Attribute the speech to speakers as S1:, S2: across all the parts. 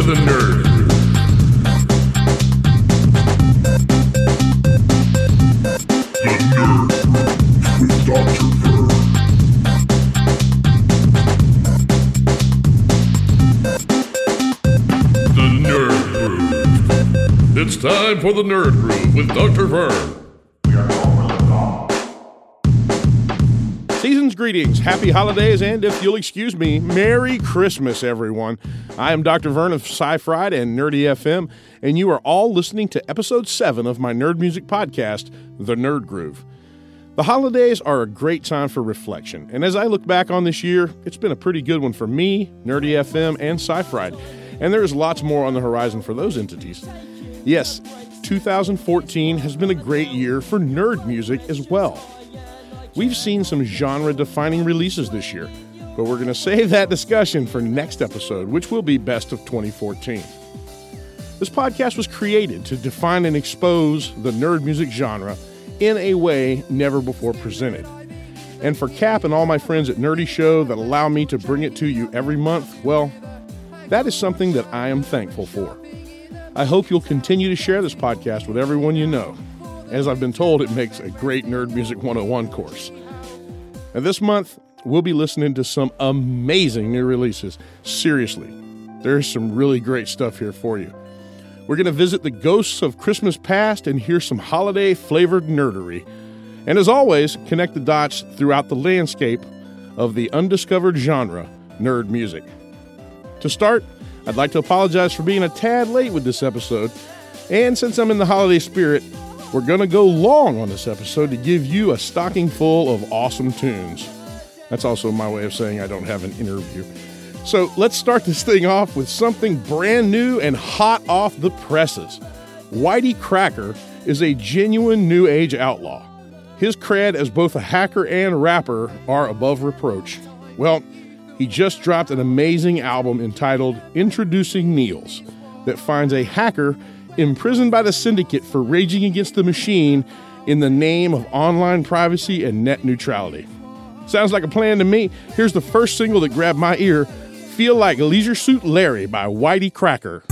S1: to the Nerd The Nerd with Dr. Bird. The Nerd. It's time for the Nerd Groove with Dr. Vern.
S2: Greetings, happy holidays, and if you'll excuse me, Merry Christmas, everyone. I am Dr. Vern of Sci Fried and Nerdy FM, and you are all listening to episode 7 of my nerd music podcast, The Nerd Groove. The holidays are a great time for reflection, and as I look back on this year, it's been a pretty good one for me, Nerdy FM, and Sci Fried, and there is lots more on the horizon for those entities. Yes, 2014 has been a great year for nerd music as well. We've seen some genre defining releases this year, but we're going to save that discussion for next episode, which will be Best of 2014. This podcast was created to define and expose the nerd music genre in a way never before presented. And for Cap and all my friends at Nerdy Show that allow me to bring it to you every month, well, that is something that I am thankful for. I hope you'll continue to share this podcast with everyone you know. As I've been told, it makes a great Nerd Music 101 course. And this month, we'll be listening to some amazing new releases. Seriously, there's some really great stuff here for you. We're going to visit the ghosts of Christmas past and hear some holiday flavored nerdery. And as always, connect the dots throughout the landscape of the undiscovered genre, nerd music. To start, I'd like to apologize for being a tad late with this episode. And since I'm in the holiday spirit, we're going to go long on this episode to give you a stocking full of awesome tunes. That's also my way of saying I don't have an interview. So let's start this thing off with something brand new and hot off the presses. Whitey Cracker is a genuine new age outlaw. His cred as both a hacker and rapper are above reproach. Well, he just dropped an amazing album entitled Introducing Niels that finds a hacker imprisoned by the syndicate for raging against the machine in the name of online privacy and net neutrality. Sounds like a plan to me. Here's the first single that grabbed my ear Feel Like Leisure Suit Larry by Whitey Cracker.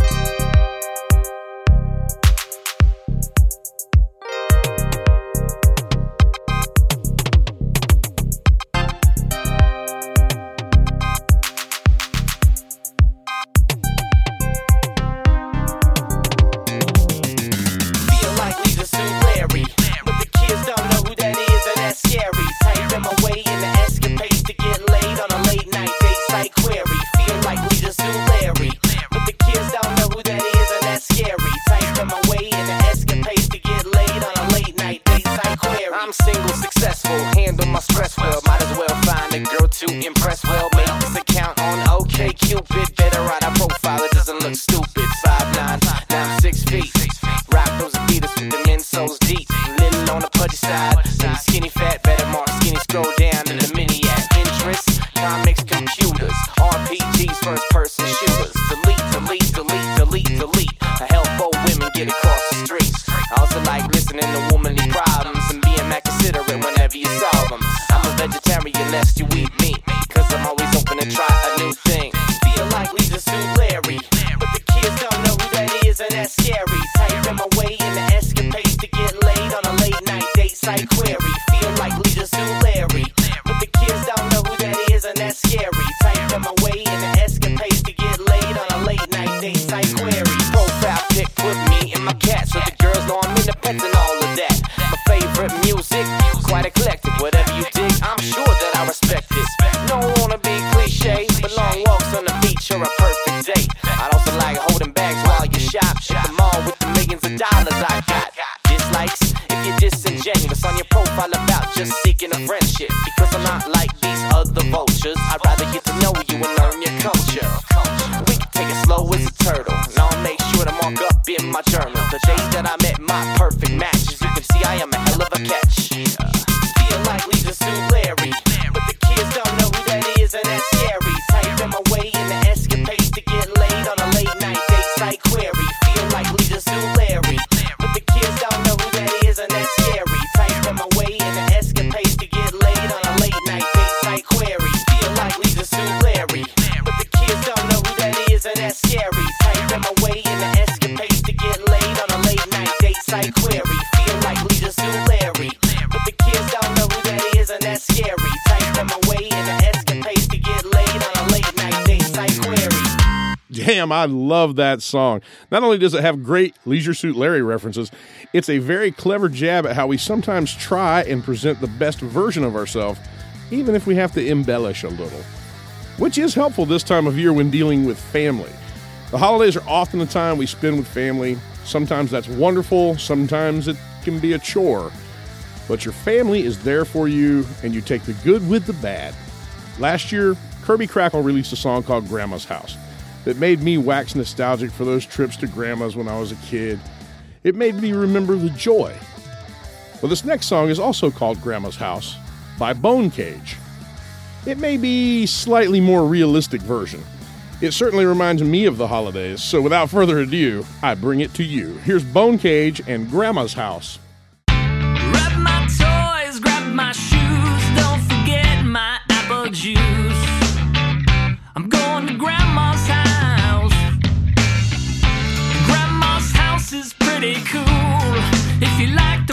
S3: site query. Feel like Leisure Suit Larry. But the kids don't know who that is, and that's scary. Type them away in the escapades to get laid on a late night date site query. Profile pic with me and my cat, so the girls know I'm independent, all of that. My favorite music, quite eclectic, whatever just seeking a friendship. Because I'm not like these other vultures. I'd rather get to know you and learn your culture. We can take it slow as a turtle. time. I
S2: love that song. Not only does it have great Leisure Suit Larry references, it's a very clever jab at how we sometimes try and present the best version of ourselves, even if we have to embellish a little, which is helpful this time of year when dealing with family. The holidays are often the time we spend with family. Sometimes that's wonderful, sometimes it can be a chore. But your family is there for you, and you take the good with the bad. Last year, Kirby Krackle released a song called Grandma's House that made me wax nostalgic for those trips to grandma's when I was a kid. It made me remember the joy. Well, this next song is also called Grandma's House by Bone Cage. It may be slightly more realistic version. It certainly reminds me of the holidays, so without further ado, I bring it to you. Here's Bone Cage and Grandma's House.
S4: if like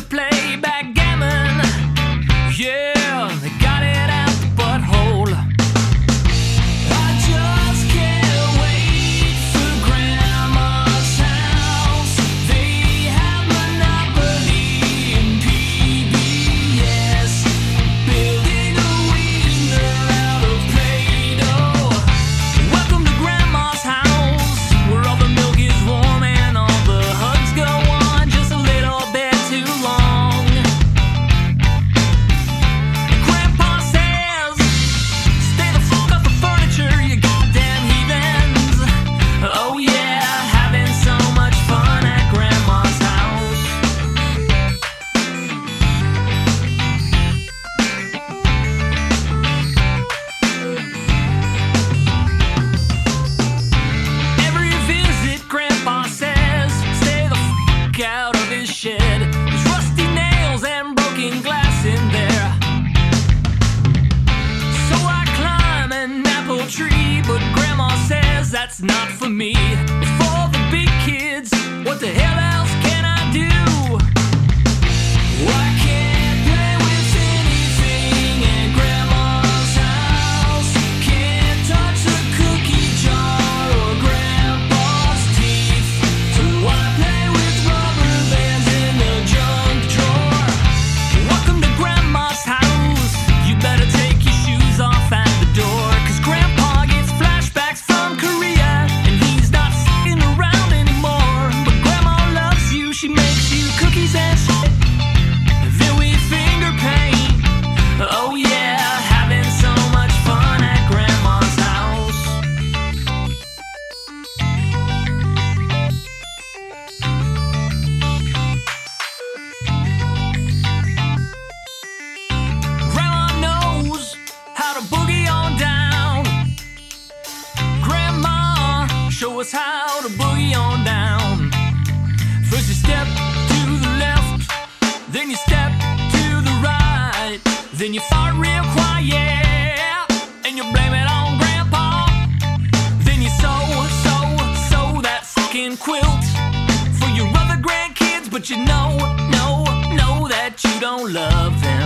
S4: but you know, know, know that you don't love them.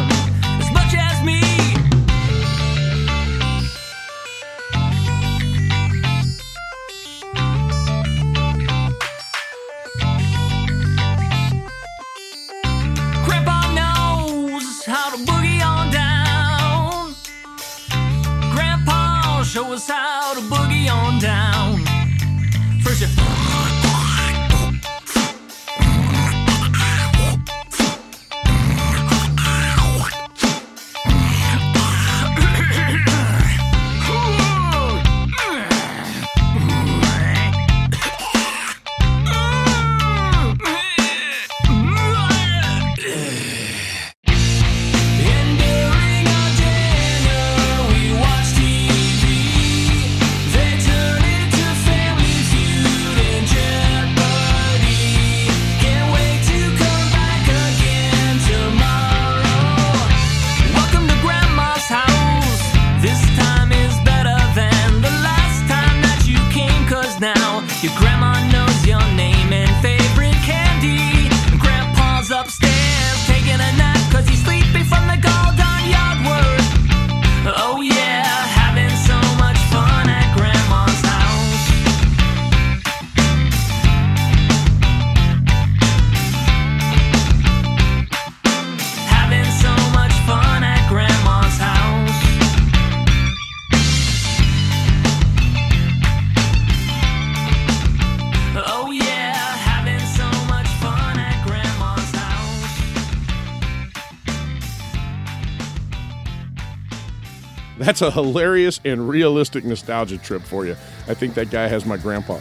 S2: That's a hilarious and realistic nostalgia trip for you. I think that guy has my grandpa.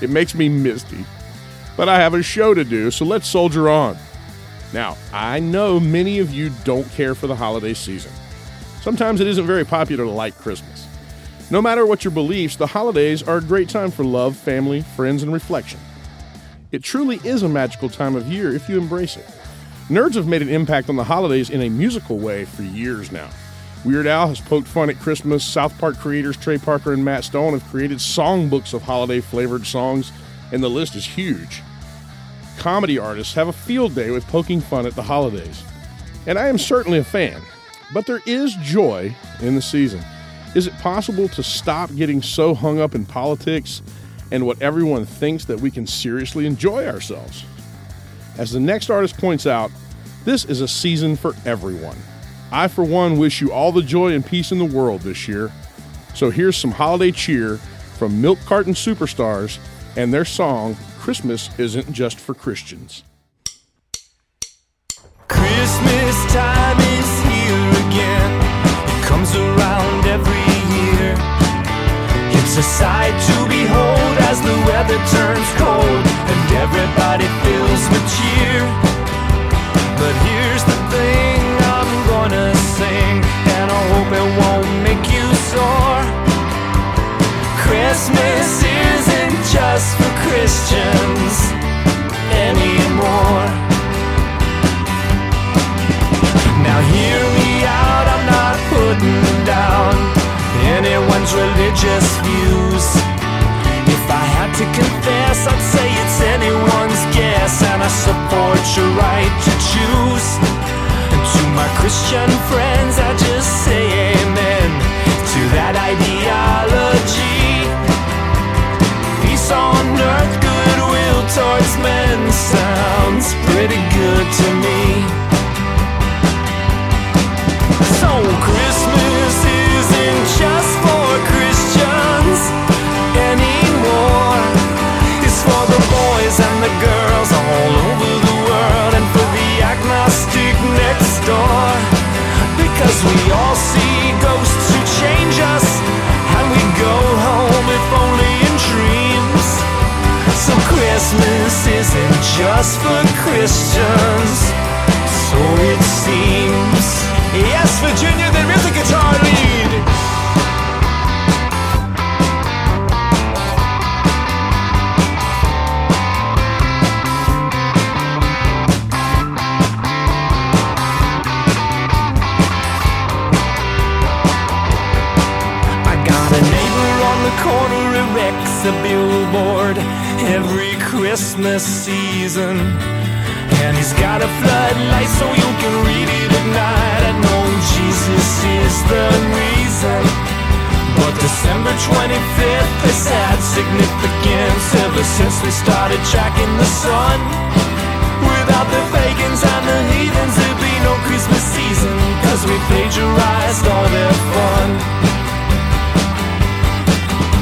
S2: It makes me misty. But I have a show to do, so let's soldier on. Now, I know many of you don't care for the holiday season. Sometimes it isn't very popular to like Christmas. No matter what your beliefs, the holidays are a great time for love, family, friends, and reflection. It truly is a magical time of year if you embrace it. Nerds have made an impact on the holidays in a musical way for years now. Weird Al has poked fun at Christmas. South Park creators Trey Parker and Matt Stone have created songbooks of holiday flavored songs, and the list is huge. Comedy artists have a field day with poking fun at the holidays. And I am certainly a fan, but there is joy in the season. Is it possible to stop getting so hung up in politics and what everyone thinks that we can seriously enjoy ourselves? As the next artist points out, this is a season for everyone. I, for one, wish you all the joy and peace in the world this year. So here's some holiday cheer from Milk Carton Superstars and their song, Christmas Isn't Just for Christians.
S5: Christmas time is here again. It comes around every year. It's a sight to behold as the weather turns cold and everybody fills with cheer. But here's the gonna sing, and I hope it won't make you sore. Christmas isn't just for Christians anymore. Now hear me out, I'm not putting down anyone's religious views. If I had to confess, I'd say it's anyone's guess, and I support your right to choose. And to my Christian friends, I just say amen to that ideology. Peace on earth, goodwill towards men sounds pretty good to me. So Christmas isn't just for Christians anymore. It's for the boys and the girls Christmas isn't just for Christians, so it seems. Yes, Virginia, there is a guitar lead. A billboard every Christmas season. And he's got a floodlight so you can read it at night and know Jesus is the reason. But December 25th has had significance ever since we started tracking the sun. Without the pagans and the heathens, there'd be no Christmas season, cause we plagiarized all their fun.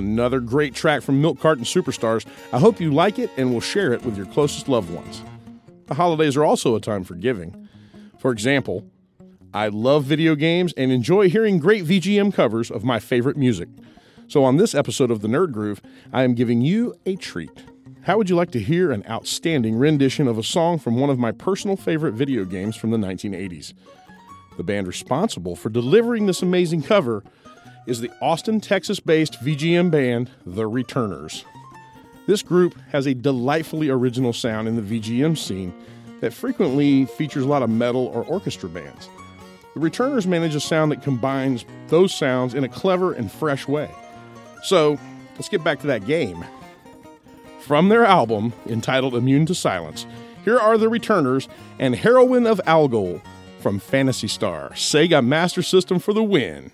S2: Another great track from Milk Carton Superstars. I hope you like it and will share it with your closest loved ones. The holidays are also a time for giving. For example, I love video games and enjoy hearing great VGM covers of my favorite music. So, on this episode of The Nerd Groove, I am giving you a treat. How would you like to hear an outstanding rendition of a song from one of my personal favorite video games from the 1980s? The band responsible for delivering this amazing cover is the Austin, Texas based VGM band, The Returners. This group has a delightfully original sound in the VGM scene that frequently features a lot of metal or orchestra bands. The Returners manage a sound that combines those sounds in a clever and fresh way. So, let's get back to that game. From their album entitled Immune to Silence, here are the Returners and Heroine of Algol from Phantasy Star, Sega Master System for the win.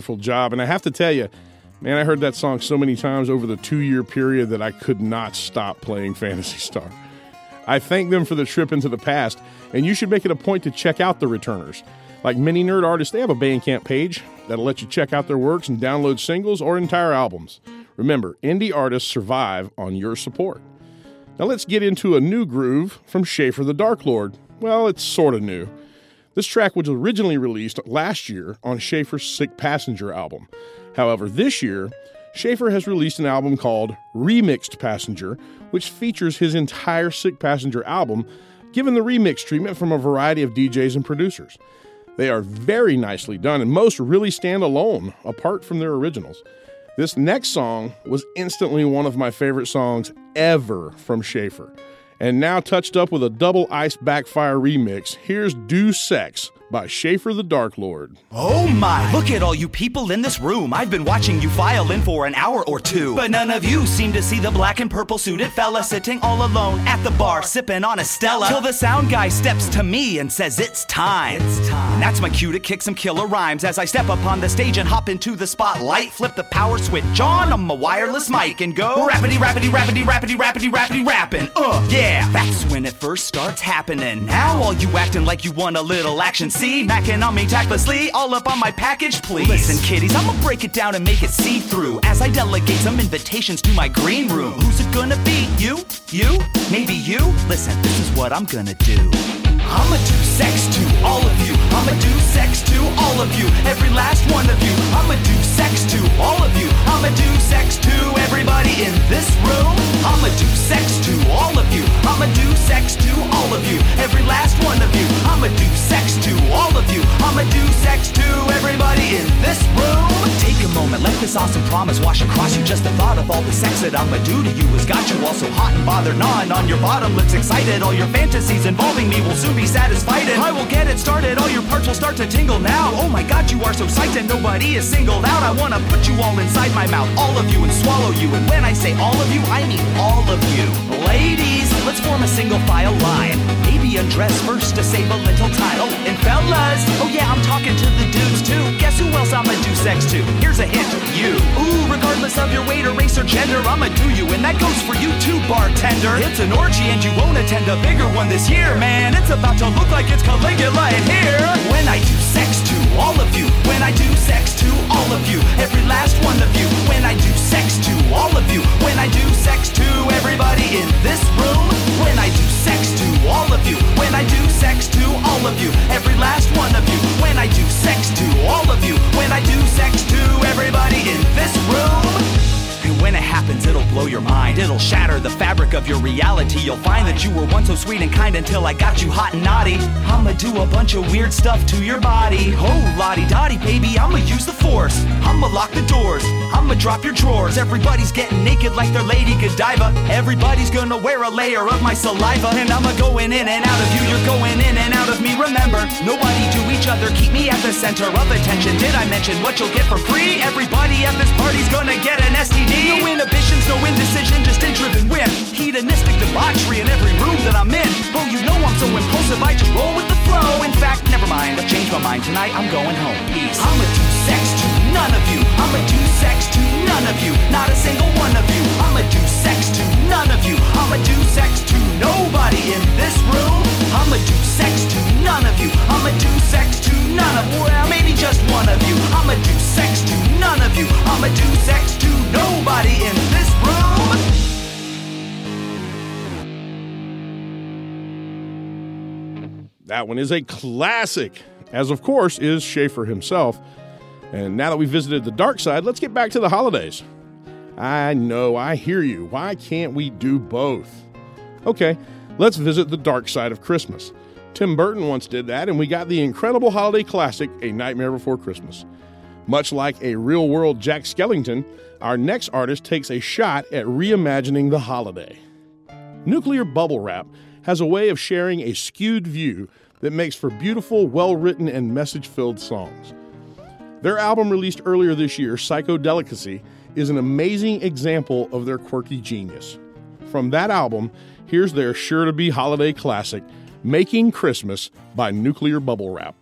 S2: Wonderful job. And I have to tell you, man, I heard that song so many times over the two year period that I could not stop playing Phantasy Star. I thank them for the trip into the past, and you should make it a point to check out the returners. Like many nerd artists, they have a Bandcamp page that'll let you check out their works and download singles or entire albums. Remember, indie artists survive on your support. Now let's get into a new groove from Schäffer the Dark Lord. Well, it's sort of new. This track was originally released last year on Schäffer's Sick Passenger album. However, this year, Schäffer has released an album called Remixed Passenger, which features his entire Sick Passenger album, given the remix treatment from a variety of DJs and producers. They are very nicely done, and most really stand alone, apart from their originals. This next song was instantly one of my favorite songs ever from Schäffer. And now touched up with a double ice backfire remix, here's Do Sex by Schäffer the Dark Lord.
S6: Oh my, look at all you people in this room. I've been watching you file in for an hour or two. But none of you seem to see the black and purple suited fella sitting all alone at the bar sipping on a Stella. Till the sound guy steps to me and says it's time. It's time. And that's my cue to kick some killer rhymes as I step upon the stage and hop into the spotlight. Flip the power switch on on my wireless mic and go rapidy, rapidy, rapidy, rapidy, rapidy, rapidy, rapping. Uh, yeah, that's when it first starts happening. Now all you acting like you want a little action. See, macking on me tactlessly, all up on my package, please. Listen, kiddies, I'ma break it down and make it see through as I delegate some invitations to my green room. Who's it gonna be? You? You? Maybe you? Listen, this is what I'm gonna do. I'ma do sex to all of you. I'ma do sex to all of you. Every last one of you. I'ma do sex to all of you. I'ma do sex to everybody in this room. I'ma do sex to all of you. I'ma do sex to all of you. Every last one of you. I'ma do sex to all of you. I'ma do sex to everybody in this room. Take a moment, let this awesome promise wash across you. Just the thought of all the sex that I'ma do to you has got you all so hot and bothered, gnawing on your bottom lips, excited. All your fantasies involving me will soon be satisfied, and I will get it started. All your parts will start to tingle now. Oh my god, you are so psyched, and nobody is singled out. I wanna put you all inside my mouth, all of you, and swallow you. And when I say all of you, I mean all of you. Ladies, let's form a single file line. Maybe undress first to save a little. Oh, and fellas, oh yeah, I'm talking to the dudes too. Guess who else I'ma do sex to? Here's a hint, you. Ooh, regardless of your weight or race or gender, I'ma do you, and that goes for you too, bartender. It's an orgy, and you won't attend a bigger one this year, man. It's about to look like it's Caligula in here. When I do sex to all of you, when I do sex to all of you, every last one of you, when I do sex to all of you, when I do sex to everybody in this room, when I do sex to all of you, when I do sex to all of you, every last one of you, when I do sex to all of you, when I do sex to everybody in this room. When it happens, it'll blow your mind. It'll shatter the fabric of your reality. You'll find that you were once so sweet and kind until I got you hot and naughty. I'ma do a bunch of weird stuff to your body. Oh, lottie dottie, baby, I'ma use the force. I'ma lock the doors. I'ma drop your drawers. Everybody's getting naked like they're Lady Godiva. Everybody's gonna wear a layer of my saliva. And I'ma going in and out of you. You're going in and out of me. Remember, nobody to each other. Keep me at the center of attention. Did I mention what you'll get for free? Everybody at gonna get an STD. No inhibitions, no indecision, just in-driven whim. Hedonistic debauchery in every room that I'm in. Oh, you know I'm so impulsive, I just roll with the flow. In fact, never mind, I've changed my mind. Tonight I'm going home. Peace. I'ma do sex to none of you. I'ma do sex to none of you. Not a single one of you. I'ma do sex to none of you. I'ma do sex to nobody in this room. I'ma do sex to none of you. I'ma do sex to none of well, maybe just one of you. I'ma do sex to none of you. I'ma do sex to nobody in this room.
S2: That one is a classic, as of course is Schäffer himself. And now that we've visited the dark side, let's get back to the holidays. I know, I hear you. Why can't we do both? Okay, let's visit the dark side of Christmas. Tim Burton once did that, and we got the incredible holiday classic, A Nightmare Before Christmas. Much like a real world Jack Skellington, our next artist takes a shot at reimagining the holiday. Nuclear Bubble Wrap has a way of sharing a skewed view that makes for beautiful, well written, and message filled songs. Their album released earlier this year, Psychodelicacy, is an amazing example of their quirky genius. From that album, here's their sure to be holiday classic, Making Christmas by Nuclear Bubble Wrap.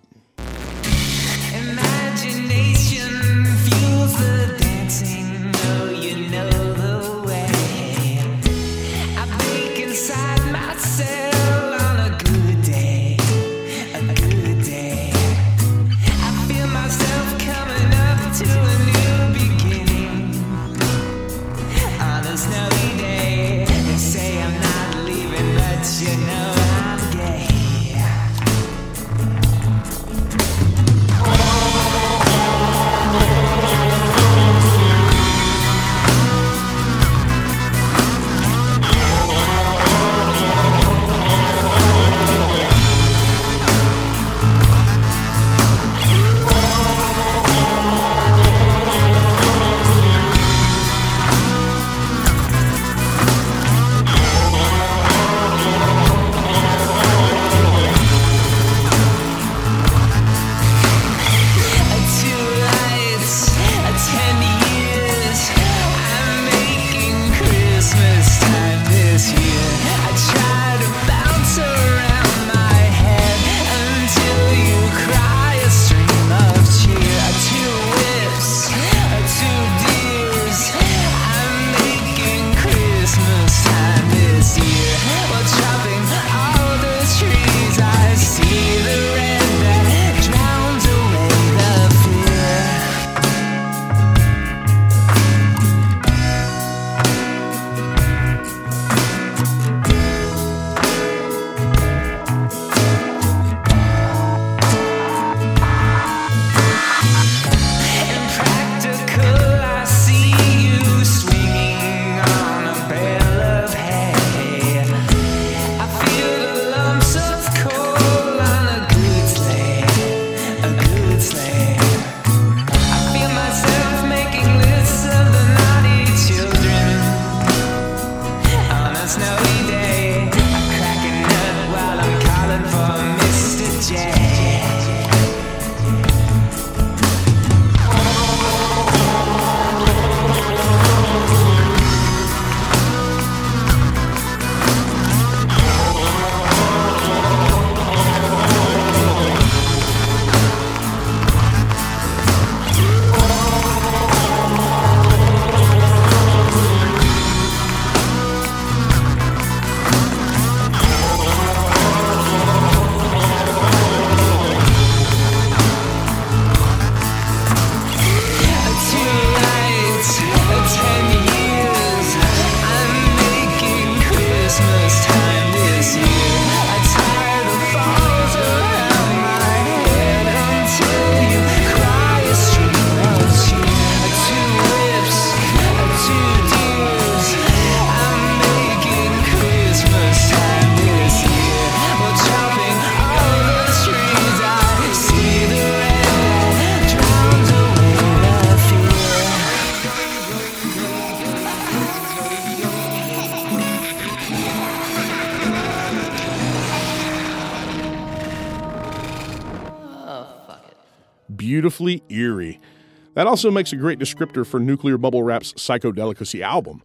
S7: That
S2: also makes a great descriptor for Nuclear Bubble Wrap's Psychodelicacy album.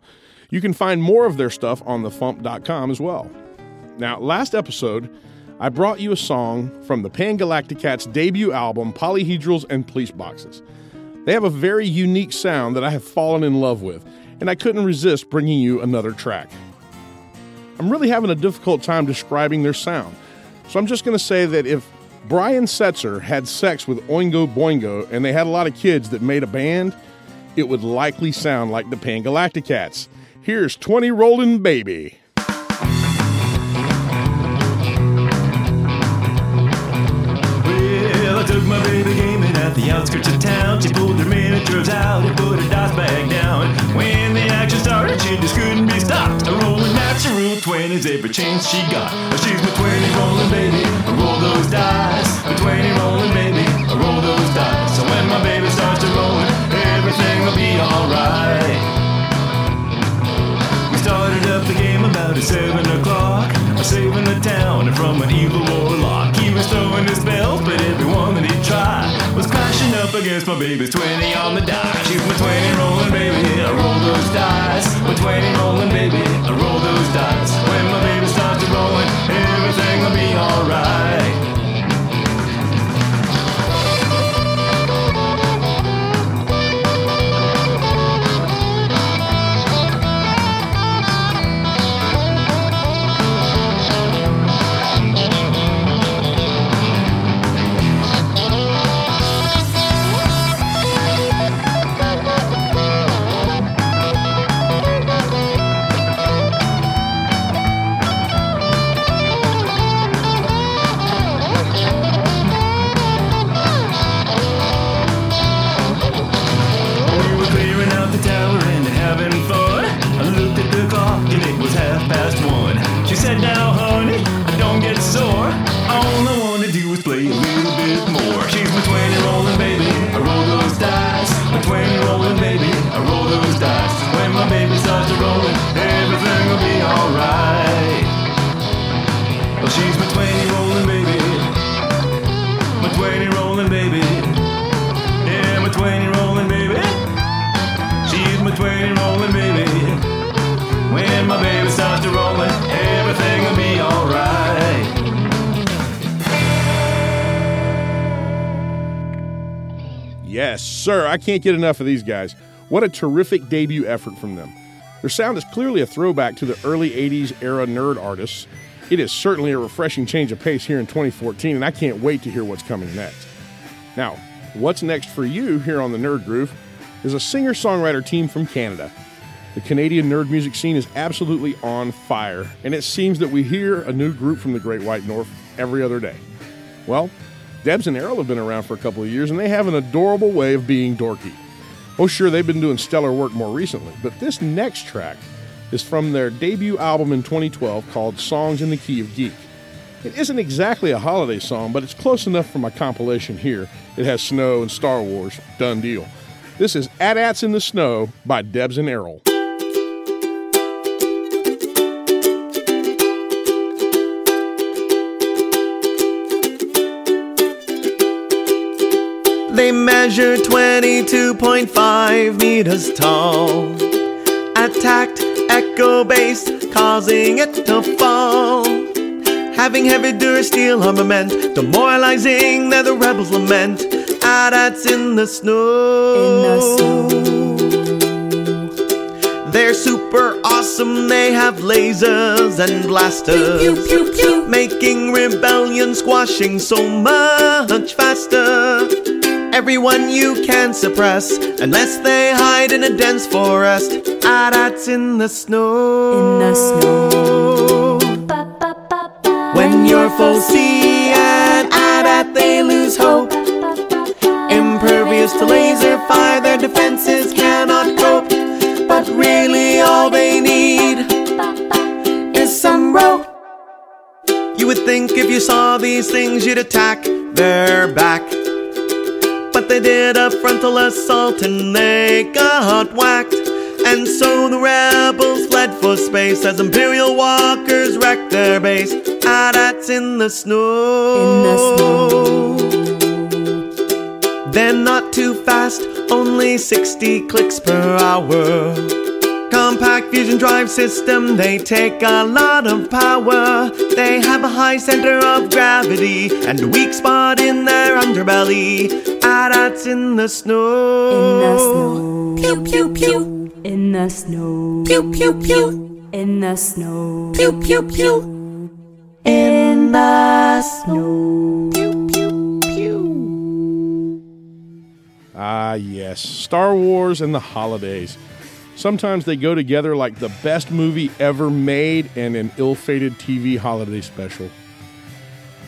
S2: You can find more of their stuff on thefump.com as well. Now, last episode, I brought you a song from the Pangalacticats debut album, Polyhedrals and Police Boxes. They have a very unique sound that I have fallen in love with, and I couldn't resist bringing you another track. I'm really having a difficult time describing their sound, so I'm just going to say that if Brian Setzer had sex with Oingo Boingo and they had a lot of kids that made a band, it would likely sound like the Pangalacticats. Here's 20 Rollin' Baby.
S5: Outskirts of town. She pulled her miniatures out and put her dice bag down. When the action started, she just couldn't be stopped. A rolling natural 20s every chance she got. She's my 20 rolling baby. I roll those dice. My 20 rolling baby. I roll those dice. So when my baby starts to roll, everything will be alright. We started up the game about at 7 o'clock. Saving the town from an evil warlock. He was throwing his spells, but every everyone that he tried was crashing up against my baby's 20 on the die. She's my 20 rolling baby. I roll those dice. My 20 rolling baby. I roll those dice. When my baby starts to rolling, everything will be alright.
S2: Yes, sir. I can't get enough of these guys. What a terrific debut effort from them. Their sound is clearly a throwback to the early 80s era nerd artists. It is certainly a refreshing change of pace here in 2014, and I can't wait to hear what's coming next. Now, what's next for you here on the Nerd Groove is a singer songwriter team from Canada. The Canadian nerd music scene is absolutely on fire, and it seems that we hear a new group from the Great White North every other day. Well, Debs and Errol have been around for a couple of years, and they have an adorable way of being dorky. Oh, sure, they've been doing stellar work more recently, but this next track is from their debut album in 2012 called Songs in the Key of Geek. It isn't exactly a holiday song, but it's close enough for my compilation here. It has snow and Star Wars. Done deal. This is AT-ATs in the Snow by Debs and Errol.
S8: They measure 22.5 meters tall. Attacked echo base, causing it to fall. Having heavy durasteel armament, demoralizing, they're the rebels lament. AT-ATs in the snow. They're super awesome, they have lasers and blasters. Pew, pew, pew, Making rebellion squashing so much faster. Everyone you can suppress unless they hide in a dense forest. Ah, AT-ATs in the snow.
S9: In the snow.
S8: When your foes see an AT-AT, they lose hope. Impervious to laser fire, their defenses cannot cope. But really, all they need is some rope. You would think if you saw these things, you'd attack their back. But they did a frontal assault and they got whacked. And so the rebels fled for space as Imperial walkers wrecked their base. Ah, AT-ATs in the snow.
S9: In the snow.
S8: They're not too fast, only 60 clicks per hour. Compact fusion drive system, they take a lot of power. They have a high center of gravity and a weak spot in their underbelly. AT-ATs in the snow.
S9: In the snow. Pew pew pew. In the snow. Pew pew pew. In the snow. Pew pew pew. In the snow. Pew pew pew.
S2: Ah, yes, Star Wars and the holidays. Sometimes they go together like the best movie ever made and an ill fated TV holiday special.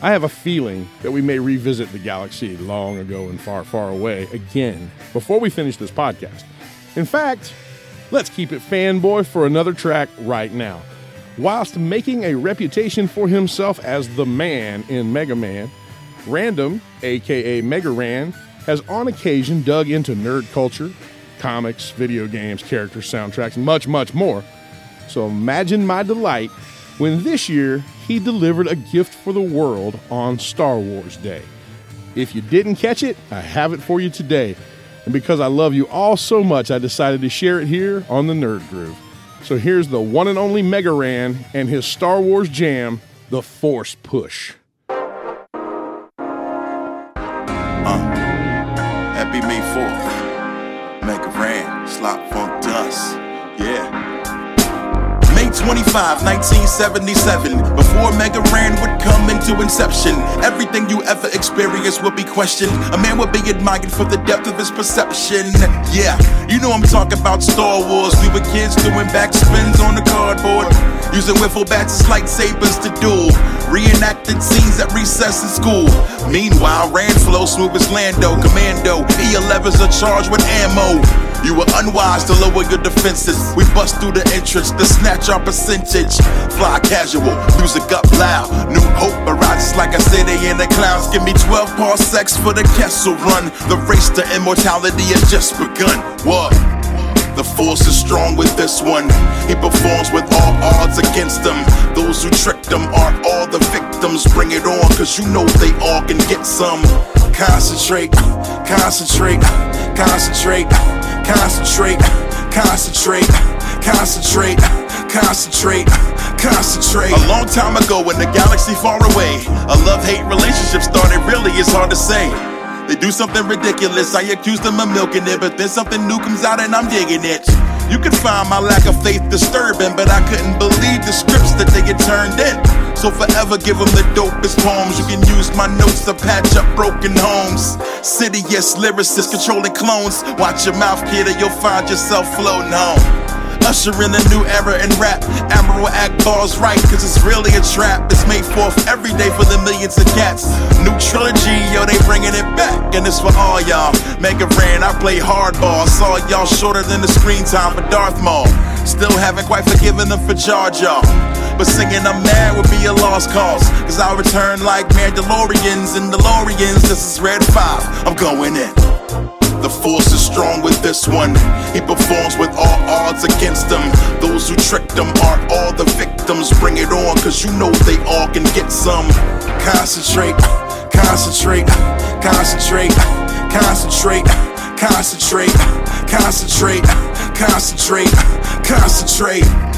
S2: I have a feeling that we may revisit the galaxy long ago and far, far away again before we finish this podcast. In fact, let's keep it fanboy for another track right now. Whilst making a reputation for himself as the man in Mega Man, Random, aka Mega Ran, has on occasion dug into nerd culture, comics, video games, character soundtracks, much, much more. So imagine my delight when this year he delivered a gift for the world on Star Wars Day. If you didn't catch it, I have it for you today. And because I love you all so much, I decided to share it here on the Nerd Groove. So here's the one and only Mega Ran and his Star Wars jam, The Force Push.
S10: 25, 1977. Before Mega Ran would come into inception, everything you ever experienced would be questioned. A man would be admired for the depth of his perception. Yeah, you know I'm talking about Star Wars. We were kids doing backspins on the cardboard. Using wiffle bats as lightsabers to duel. Reenacted scenes at recess in school. Meanwhile, Rand flow smooth as Lando, Commando. E11s are charged with ammo. You were unwise to lower your defenses. We bust through the entrance to snatch our percentage. Fly casual, music up loud. New hope arises like say they in the clouds. Give me 12 parsecs for the Kessel run. The race to immortality has just begun. What? The force is strong with this one. He performs with all odds against them. Those who tricked him are all the victims. Bring it on, cause you know they all can get some. Concentrate, concentrate, concentrate, concentrate, concentrate, concentrate, concentrate, concentrate. A long time ago in a galaxy far away, a love hate relationship started, really, it's hard to say. They do something ridiculous, I accuse them of milking it, but then something new comes out and I'm digging it. You can find my lack of faith disturbing, but I couldn't believe the scripts that they get turned in. So forever give them the dopest poems. You can use my notes to patch up broken homes. City, yes, lyricists controlling clones. Watch your mouth, kid, or you'll find yourself floating home. Usher in a new era in rap. Admiral Ackbar's right, cause it's really a trap. It's made forth every day for the millions of cats. New trilogy, yo, they bringing it back. And it's for all y'all. Mega Ran, I play hardball. Saw y'all shorter than the screen time for Darth Maul. Still haven't quite forgiven them for Jar Jar. But singing I'm mad would be a lost cause. Cause I'll return like Mandalorians and DeLoreans. This is Red 5, I'm going in. The force is strong with this one. He performs with all odds against them. Those who tricked him are all the victims. Bring it on, cause you know they all can get some. Concentrate, concentrate, concentrate, concentrate, concentrate, concentrate, concentrate, concentrate.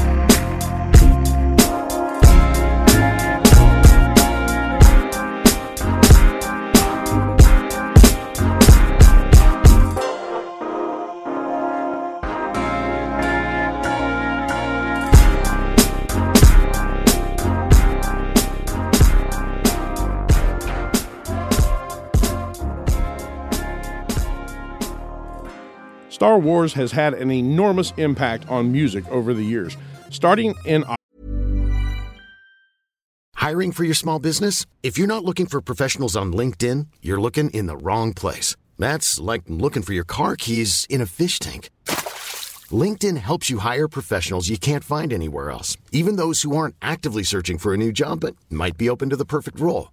S2: Star Wars has had an enormous impact on music over the years. Starting in
S11: Hiring for your small business? If you're not looking for professionals on LinkedIn, you're looking in the wrong place. That's like looking for your car keys in a fish tank. LinkedIn helps you hire professionals you can't find anywhere else, even those who aren't actively searching for a new job but might be open to the perfect role.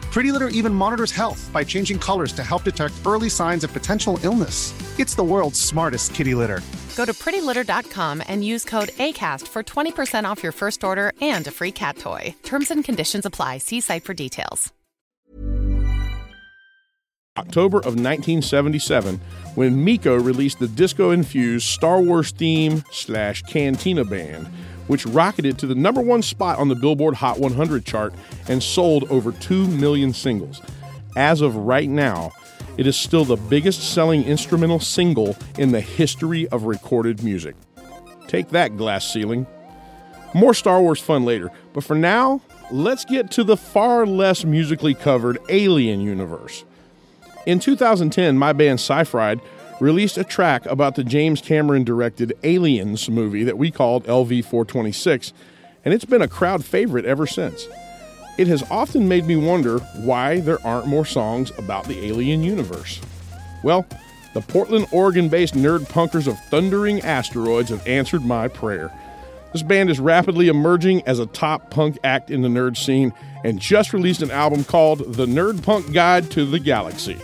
S12: Pretty Litter even monitors health by changing colors to help detect early signs of potential illness. It's the world's smartest kitty litter.
S13: Go to prettylitter.com and use code ACAST for 20% off your first order and a free cat toy. Terms and conditions apply. See site for details.
S2: October of 1977 when Meco released the disco-infused Star Wars theme slash Cantina band, which rocketed to the number one spot on the Billboard Hot 100 chart and sold over 2 million singles. As of right now, it is still the biggest selling instrumental single in the history of recorded music. Take that, glass ceiling. More Star Wars fun later, but for now, let's get to the far less musically covered Alien universe. In 2010, my band Sci-Fried released a track about the James Cameron directed Aliens movie that we called LV 426, and it's been a crowd favorite ever since. It has often made me wonder why there aren't more songs about the alien universe. Well, the Portland, Oregon based nerd punkers of Thundering Asteroids have answered my prayer. This band is rapidly emerging as a top punk act in the nerd scene and just released an album called The Nerd Punk Guide to the Galaxy.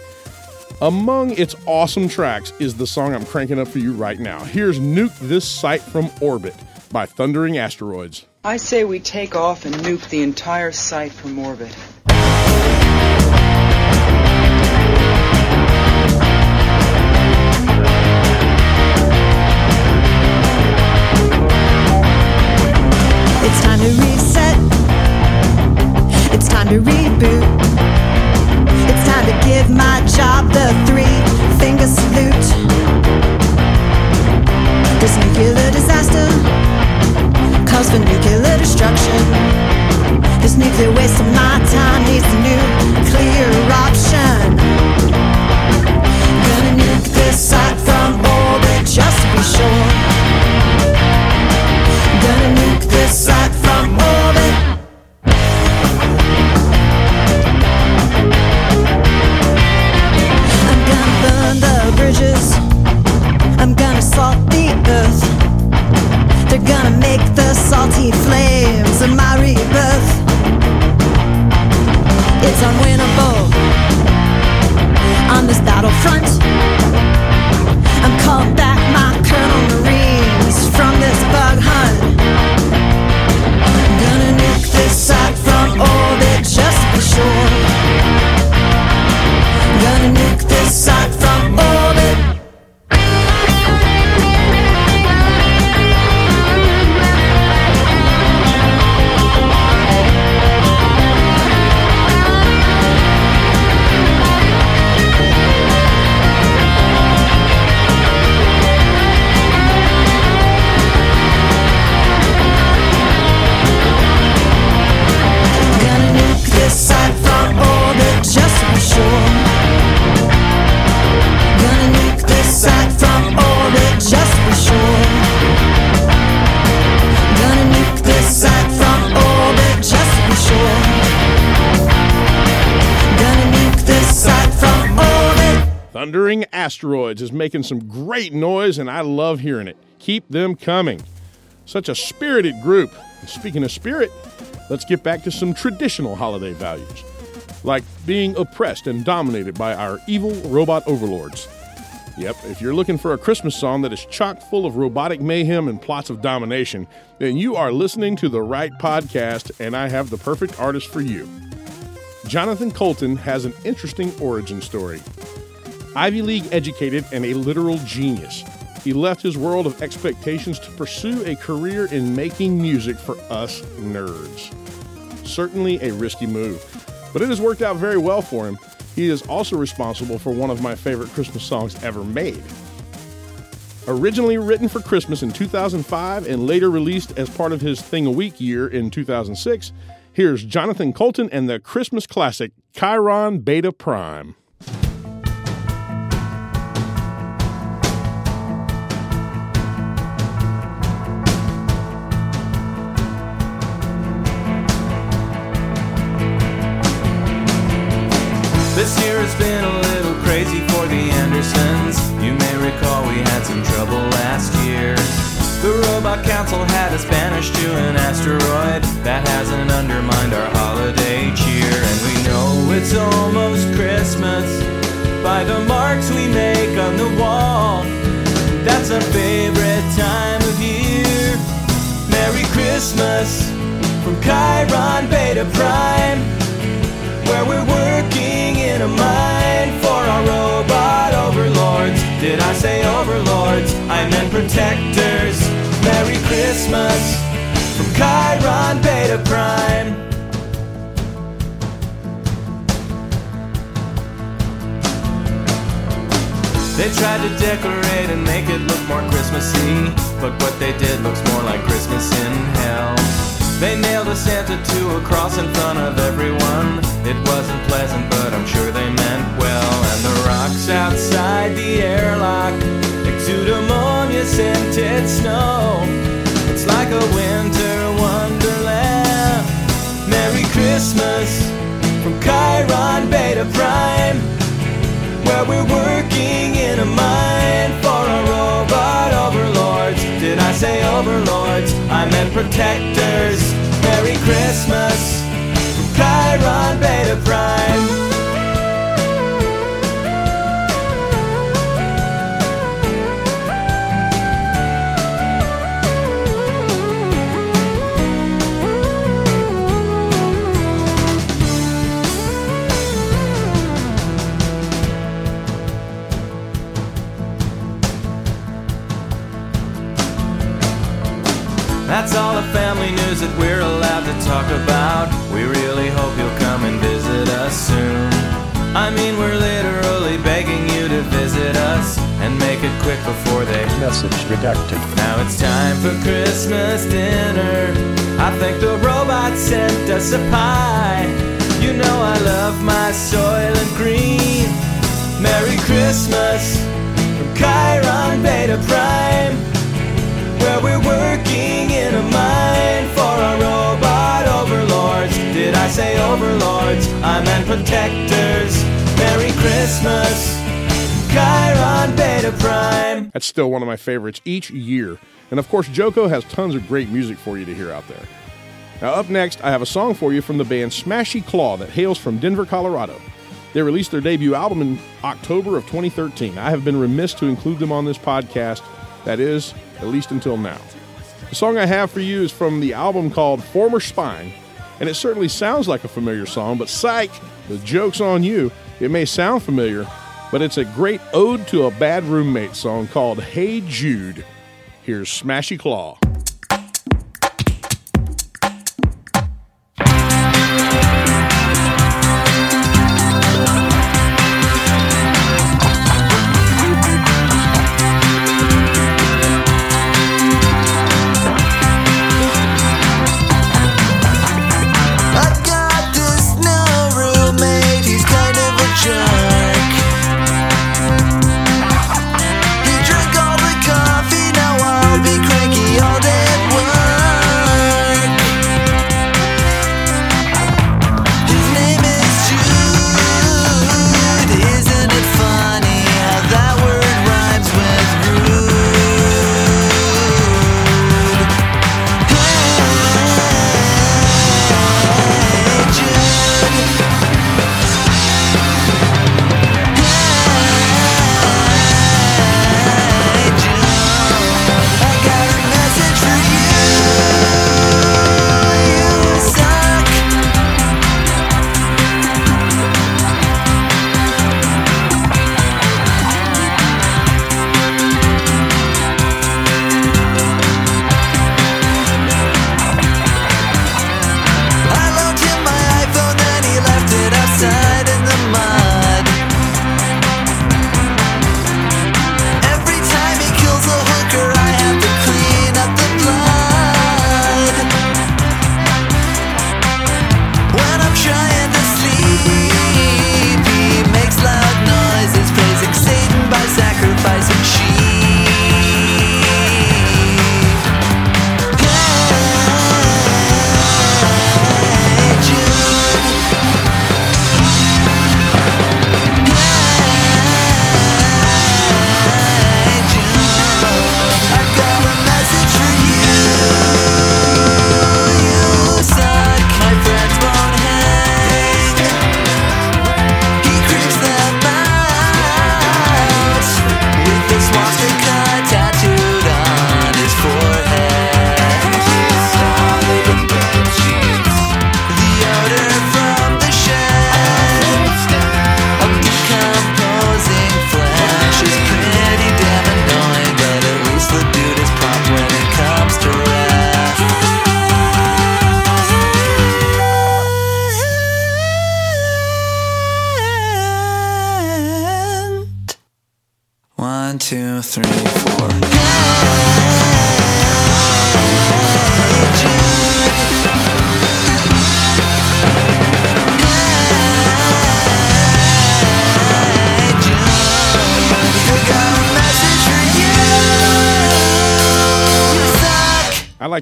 S2: Among its awesome tracks is the song I'm cranking up for you right now. Here's Nuke This Site from Orbit by Thundering Asteroids.
S14: I say we take off and nuke the entire site from orbit.
S15: It's time to reset. It's time to reboot. Give my job the three finger salute. This nuclear disaster calls for nuclear destruction. This nuclear waste of my time needs a nuclear option. Gonna nuke this site from orbit just to be sure. Gonna nuke this site from orbit.
S2: Is making some great noise, and I love hearing it. Keep them coming. Such a spirited group. Speaking of spirit, let's get back to some traditional holiday values, like being oppressed and dominated by our evil robot overlords. Yep, if you're looking for a Christmas song that is chock full of robotic mayhem and plots of domination, then you are listening to the right podcast, and I have the perfect artist for you. Jonathan Coulton has an interesting origin story. Ivy League educated and a literal genius. He left his world of expectations to pursue a career in making music for us nerds. Certainly a risky move, but it has worked out very well for him. He is also responsible for one of my favorite Christmas songs ever made. Originally written for Christmas in 2005 and later released as part of his Thing a Week year in 2006, here's Jonathan Coulton and the Christmas classic Chiron Beta Prime.
S5: The Council had us banished to an asteroid that hasn't undermined our holiday cheer. And we know it's almost Christmas by the marks we make on the wall. That's our favorite time of year. Merry Christmas from Chiron Beta Prime where we're working in a mine for our robot overlords. Did I say overlords? I meant protectors. Merry Christmas from Chiron Beta Prime. They tried to decorate and make it look more Christmassy, but what they did looks more like Christmas in hell. They nailed a Santa to a cross in front of everyone. It wasn't pleasant, but I'm sure they meant well. And the rocks outside the airlock exude ammonia scented snow. It's like a winter wonderland. Merry Christmas from Chiron Beta Prime, where we're working in a mine for our robot overlords. Did I say overlords? I meant protectors. Merry Christmas from Chiron Beta Prime. That's all the family news that we're allowed to talk about. We really hope you'll come and visit us soon. I mean, we're literally begging you to visit us and make it quick before they. Message redacted. Now it's time for Christmas dinner. I think the robot sent us a pie. You know I love my Soylent Green. Merry Christmas from Chiron Beta Prime where we're working in a mine for our robot overlords. Did I say overlords? I meant protectors. Merry Christmas, Chiron Beta Prime.
S2: That's still one of my favorites each year. And of course, JoCo has tons of great music for you to hear out there. Now, up next, I have a song for you from the band Smashy Claw that hails from Denver, Colorado.
S16: They released their debut album in October of 2013. I have been remiss to include them on this podcast, that is, at least until now. The song I have for you is from the album called Former Spine, and it certainly sounds like a familiar song, but psych, the joke's on you. It may sound familiar, but it's a great ode to a bad roommate song called Hey Jude. Here's Smashy Claw.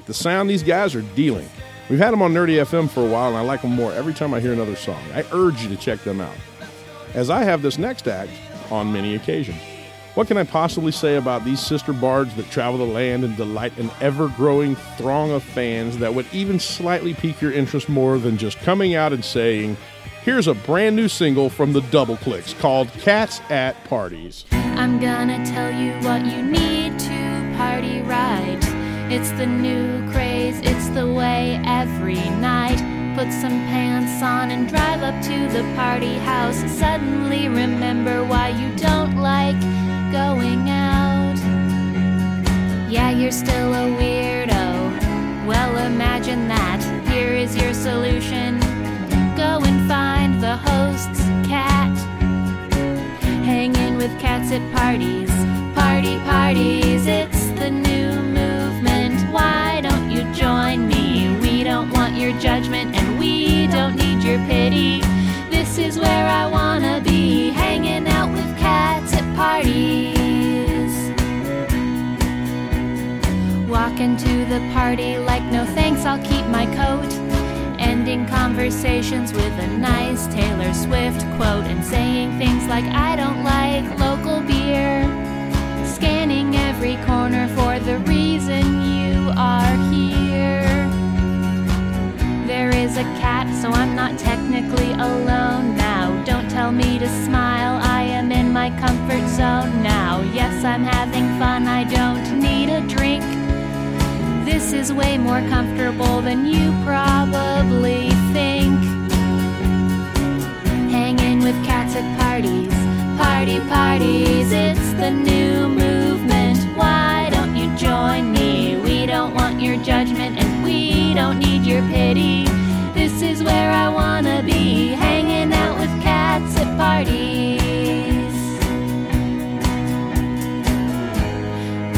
S2: The
S16: sound these guys are dealing. We've had them on Nerdy FM for a while, and I like them more every time I hear another song. I urge you to check them out, as I have this next act on many occasions. What can I possibly say about these sister bards that travel the land and delight an ever growing throng of fans that would even slightly pique your interest more than just coming out and saying, Here's a brand new single from the Double Clicks called Cats at Parties.
S17: I'm gonna tell you what you need to party right. It's the new craze, it's the way every night. Put some pants on and drive up to the party house. Suddenly remember why you don't like going out. Yeah, you're still a weirdo. Well, imagine that. Here is your solution go and find the host's cat. Hanging with cats at parties, party parties, it's the new. Why don't you join me? We don't want your judgment and we don't need your pity. This is where I wanna be, hanging out with cats at parties. Walking to the party like no thanks, I'll keep my coat. Ending conversations with a nice Taylor Swift quote and saying things like, I don't like local beer. Scanning every corner for the reason are here. There is a cat, so I'm not technically alone now. Don't tell me to smile. I am in my comfort zone now. Yes, I'm having fun. I don't need a drink. This is way more comfortable than you probably think. Hanging with cats at parties, party parties, it's the new movement. Why don't you join me? Your judgment and we don't need your pity. This is where I wanna be, hanging out with cats at parties.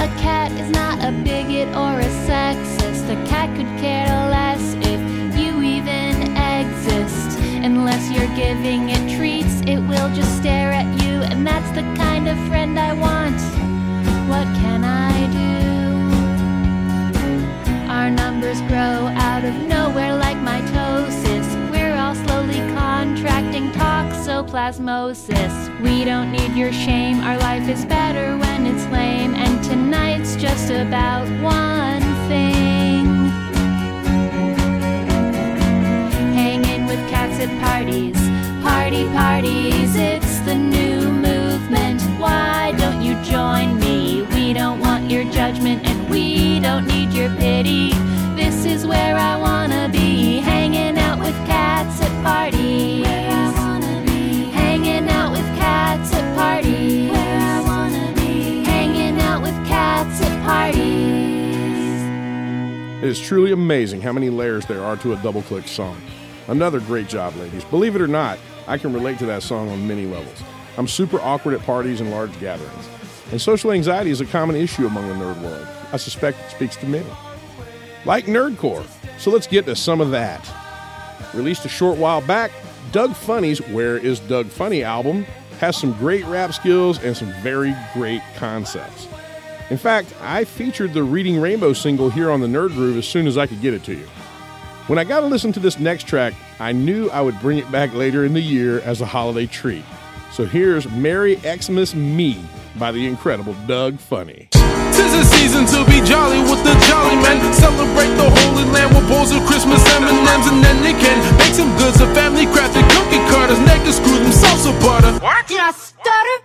S17: A cat is not a bigot or a sexist. A cat could care less if you even exist. Unless you're giving it treats, it will just stare at you, and that's the kind of friend I want. What can I do? Our numbers grow out of nowhere like mitosis. We're all slowly contracting toxoplasmosis. We don't need your shame, our life is better when it's lame, and tonight's just about one thing. Hanging with cats at parties, party parties, it's the new movement. Why don't you join me? We don't want your judgment we don't need your pity. This is where I wanna be, hanging out with cats at parties. Hanging out with cats at parties. Hanging out with cats at parties.
S2: It is truly amazing how many layers there are to a double click song. Another great job, ladies. Believe it or not, I can relate to that song on many levels. I'm super awkward at parties and large gatherings, and social anxiety is a common issue among the nerd world. I suspect it speaks to many. Like Nerdcore, so let's get to some of that. Released a short while back, Doug Funnie's Where Is Doug Funnie album has some great rap skills and some very great concepts. In fact, I featured the Reading Rainbow single here on the Nerd Groove as soon as I could get it to you. When I got to listen to this next track, I knew I would bring it back later in the year as a holiday treat. So here's Merry Xmas Me by the incredible Doug Funnie.
S18: Tis a season to be jolly with the jolly men. Celebrate the Holy Land with bowls of Christmas M&Ms, and then they can make some goods of family crafted cookie cutters. Neck to screw themselves with butter. What? Did I stutter?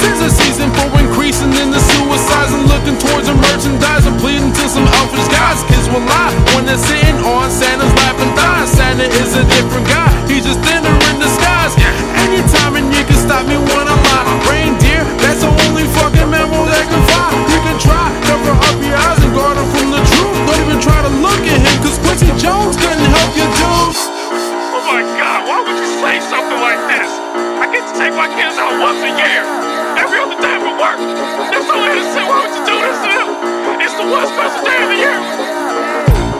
S18: Tis a season for increasing in the suicides and looking towards the merchandise and pleading to some elfish guys. Kids will lie when they're sitting on Santa's lap and die. Santa is a different guy. He's just thinner in disguise. Anytime and you can stop me when I lie. Reindeer, that's the only fucking
S19: say something like this? I get to take my kids out once a year. Every other day for work. They're so innocent, why would you do this to them? It's the one special day of the year.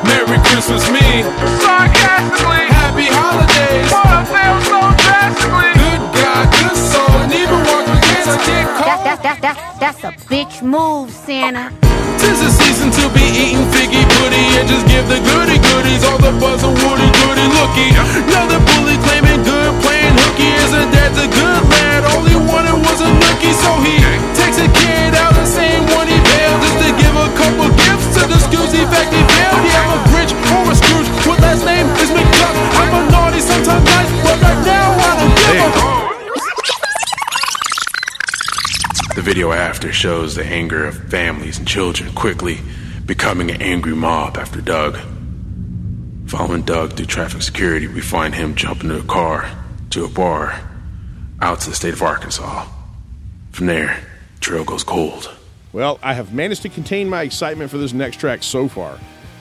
S18: Merry Christmas, me.
S19: Sarcastically.
S18: Happy holidays.
S19: But I feel so drastically.
S18: Good God, good soul, and even walking
S20: That, that, that, that, that's a bitch move, Santa.
S18: Tis a season to be eating figgy pudding and just give the goody goodies all the buzz and woody goody looky. Now the bully claiming good playing hooky isn't that a good lad? All he wanted was a nookie, so he takes a kid out and saying what he bailed just to give a couple gifts to the Scoozy fact he failed. Yeah, I'm a Grinch or a Scrooge. What last name is McDuck? I'm a naughty, sometimes nice, but right now I don't give a.
S21: The video after shows the anger of families and children quickly becoming an angry mob after Doug. Following Doug through traffic security, we find him jumping into a car to a bar out to the state of Arkansas. From there, the trail goes cold.
S2: Well, I have managed to contain my excitement for this next track so far.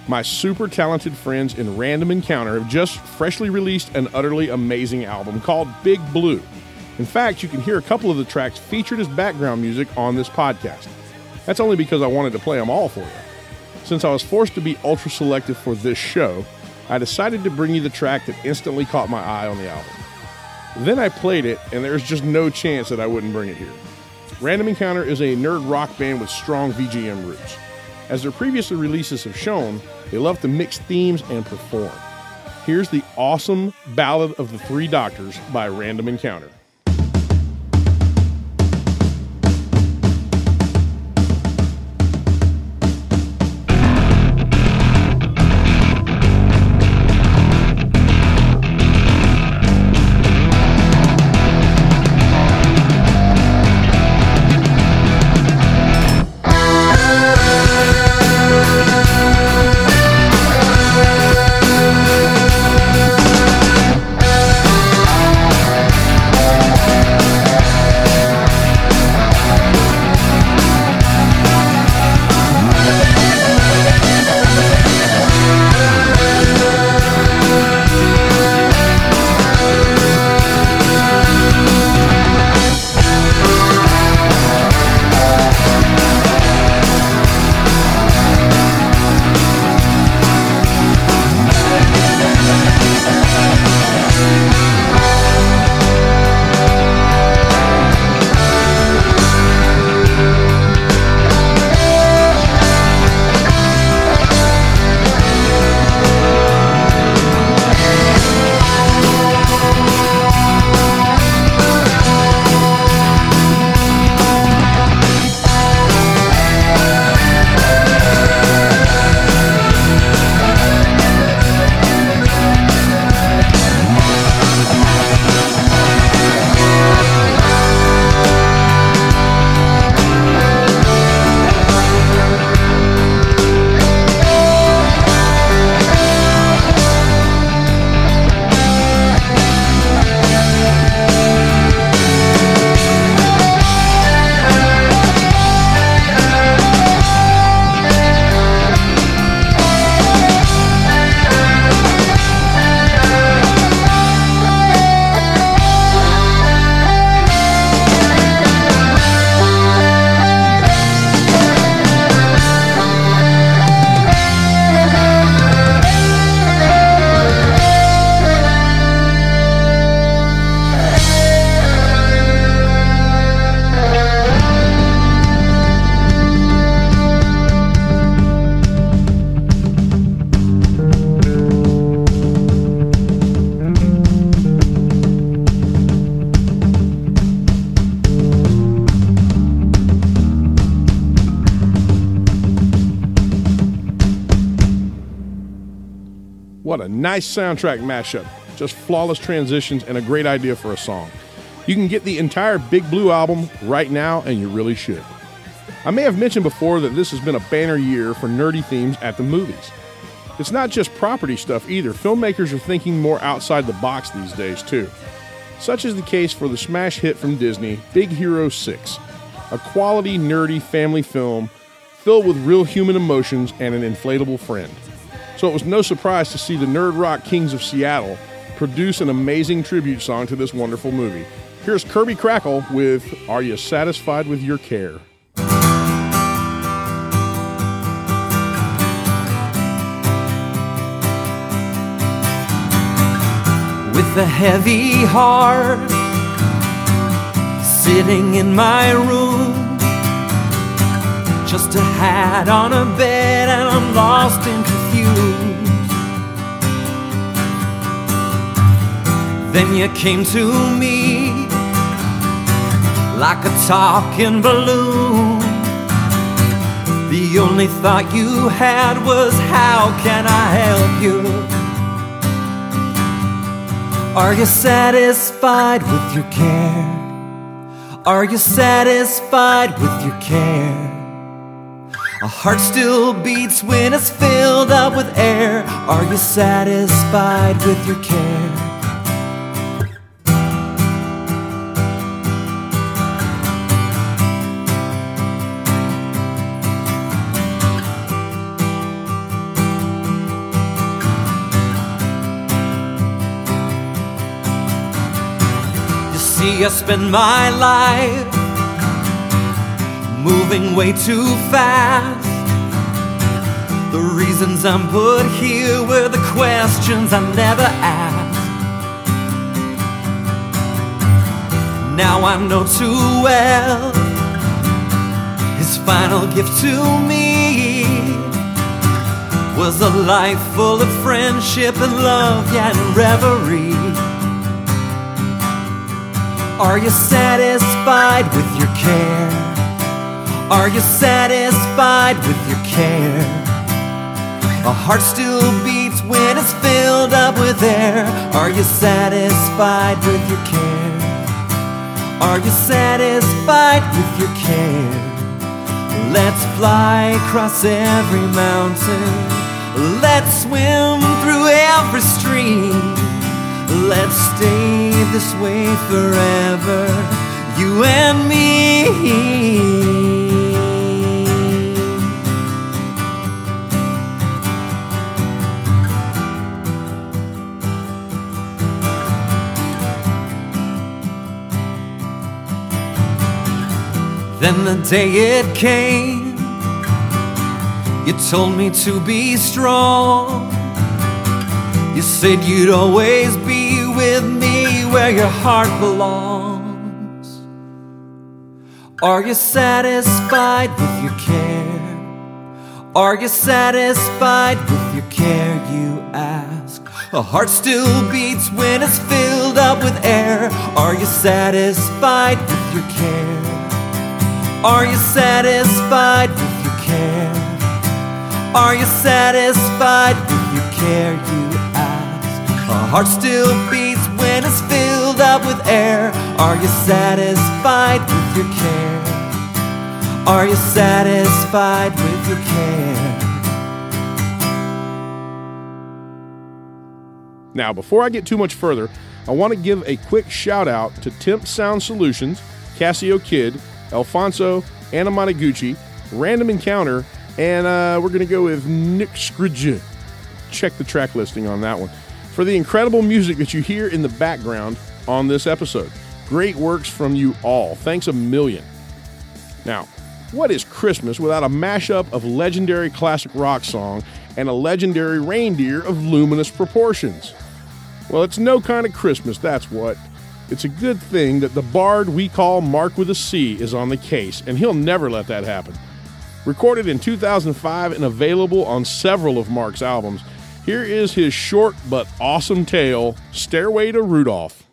S2: My super talented friends in Random Encounter have just freshly released an utterly amazing album called Big Blue. In fact, you can hear a couple of the tracks featured as background music on this podcast. That's only because I wanted to play them all for you. Since I was forced to be ultra selective for this show, I decided to bring you the track that instantly caught my eye on the album. Then I played it, and there's just no chance that I wouldn't bring it here. Random Encounter is a nerd rock band with strong VGM roots. As their previous releases have shown, they love to mix themes and perform. Here's the awesome Ballad of the Three Doctors by Random Encounter. Nice soundtrack mashup. Just flawless transitions and a great idea for a song. You can get the entire Big Blue album right now, and you really should. I may have mentioned before that this has been a banner year for nerdy themes at the movies. It's not just property stuff either. Filmmakers are thinking more outside the box these days, too. Such is the case for the smash hit from Disney, Big Hero 6, a quality, nerdy family film filled with real human emotions and an inflatable friend. So it was no surprise to see the Nerd Rock Kings of Seattle produce an amazing tribute song to this wonderful movie. Here's Kirby Krackle with Are You Satisfied with Your Care?
S7: with a heavy heart sitting in my room just a hat on a bed and i'm lost in then you came to me like a talking balloon the only thought you had was how can i help you are you satisfied with your care? Are you satisfied with your care? A heart still beats when it's filled up with air. Are you satisfied with your care? You see, I spend my life moving way too fast. The reasons I'm put here were the questions I never asked. Now I know too well his final gift to me was a life full of friendship and love, yeah, and reverie. Are you satisfied with your care? Are you satisfied with your care? A heart still beats when it's filled up with air. Are you satisfied with your care? Are you satisfied with your care? Let's fly across every mountain. Let's swim through every stream. Let's stay this way forever, you and me. Then the day it came, you told me to be strong. You said you'd always be with me where your heart belongs. Are you satisfied with your care? Are you satisfied with your care? You ask. A heart still beats when it's filled up with air. Are you satisfied with your care? Are you satisfied with your care? Are you satisfied with your care? You ask. A heart still beats when it's filled up with air. Are you satisfied with your care? Are you satisfied with your care?
S2: Now, before I get too much further, I want to give a quick shout out to Temp Sound Solutions, Casio Kid, Alfonso, Anna Montegucci, Random Encounter, and uh, we're going to go with Nick Scridge. Check the track listing on that one. For the incredible music that you hear in the background on this episode. Great works from you all. Thanks a million. Now, what is Christmas without a mashup of legendary classic rock song and a legendary reindeer of luminous proportions? Well, it's no kind of Christmas, that's what. It's a good thing that the bard we call Marc with a C is on the case, and he'll never let that happen. Recorded in 2005 and available on several of Marc's albums, here is his short but awesome tale, Stairway to Rudolph.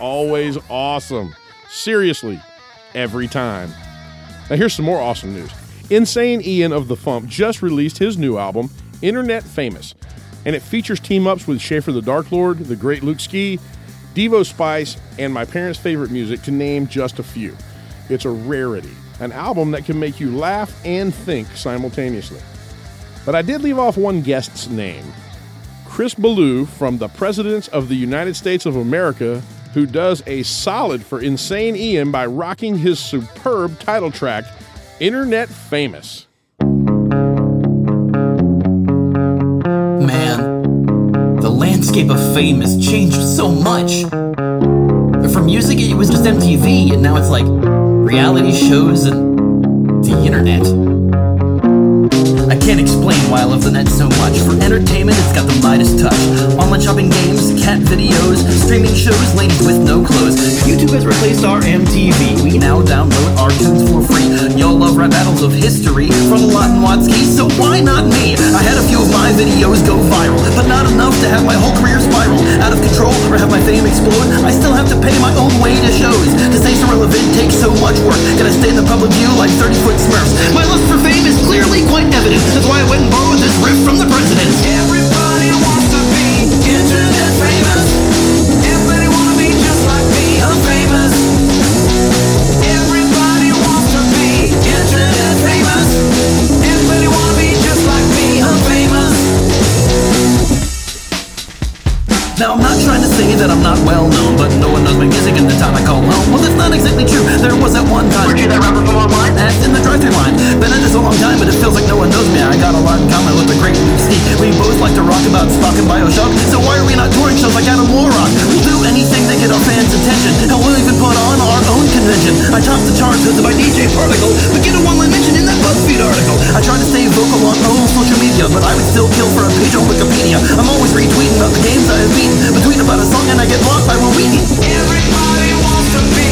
S2: Always awesome. Seriously, every time. Now, here's some more awesome news. Insane Ian of The Fump just released his new album, Internet Famous, and it features team ups with Schäffer the Dark Lord, the great Luke Ski, Devo Spice, and my parents' favorite music, to name just a few. It's a rarity, an album that can make you laugh and think simultaneously. But I did leave off one guest's name Chris Ballew from the Presidents of the United States of America, who does a solid for Insane Ian by rocking his superb title track, Internet Famous.
S22: Man, the landscape of fame has changed so much. For music, it was just MTV, and now it's like reality shows and the internet. I love the net so much. For entertainment, it's got the Midas touch. Online shopping games, cat videos, streaming shows, ladies with no clothes. YouTube has replaced our MTV. We now download our tunes for free. Y'all love rap battles of history from Lot and Watsky, so why not me? I had a few of my videos go viral, but not enough to have my whole career spiral out of control or have my fame explode. I still have to pay my own way to shows. To stay so relevant takes so much work. Gotta stay in the public view like 30 foot smurfs. My lust for fame is clearly quite evident. That's why I went and this riff from the president. Say that I'm not well known, but no one knows my music in the town I call home. Well, that's not exactly true. There was at one time. Weren't you that rapper from online? Asked in the drive-through line. Been at this a long time, but it feels like no one knows me. I got a lot in common with the great Ski. We both like to rock about Spock and Bioshock. So why are we not touring shows like Adam Warrock? We'll do anything to get our fans' attention. And we'll even put on our own convention. I topped the charts hosted by DJ Particle, but get a one-line mention in that BuzzFeed article. I try to stay vocal on all social media, but I would still kill for a page on Wikipedia. I'm always retweeting about the games I have beaten. But tweet about a song and I get blocked by Wil Wheaton.
S8: Everybody wants to be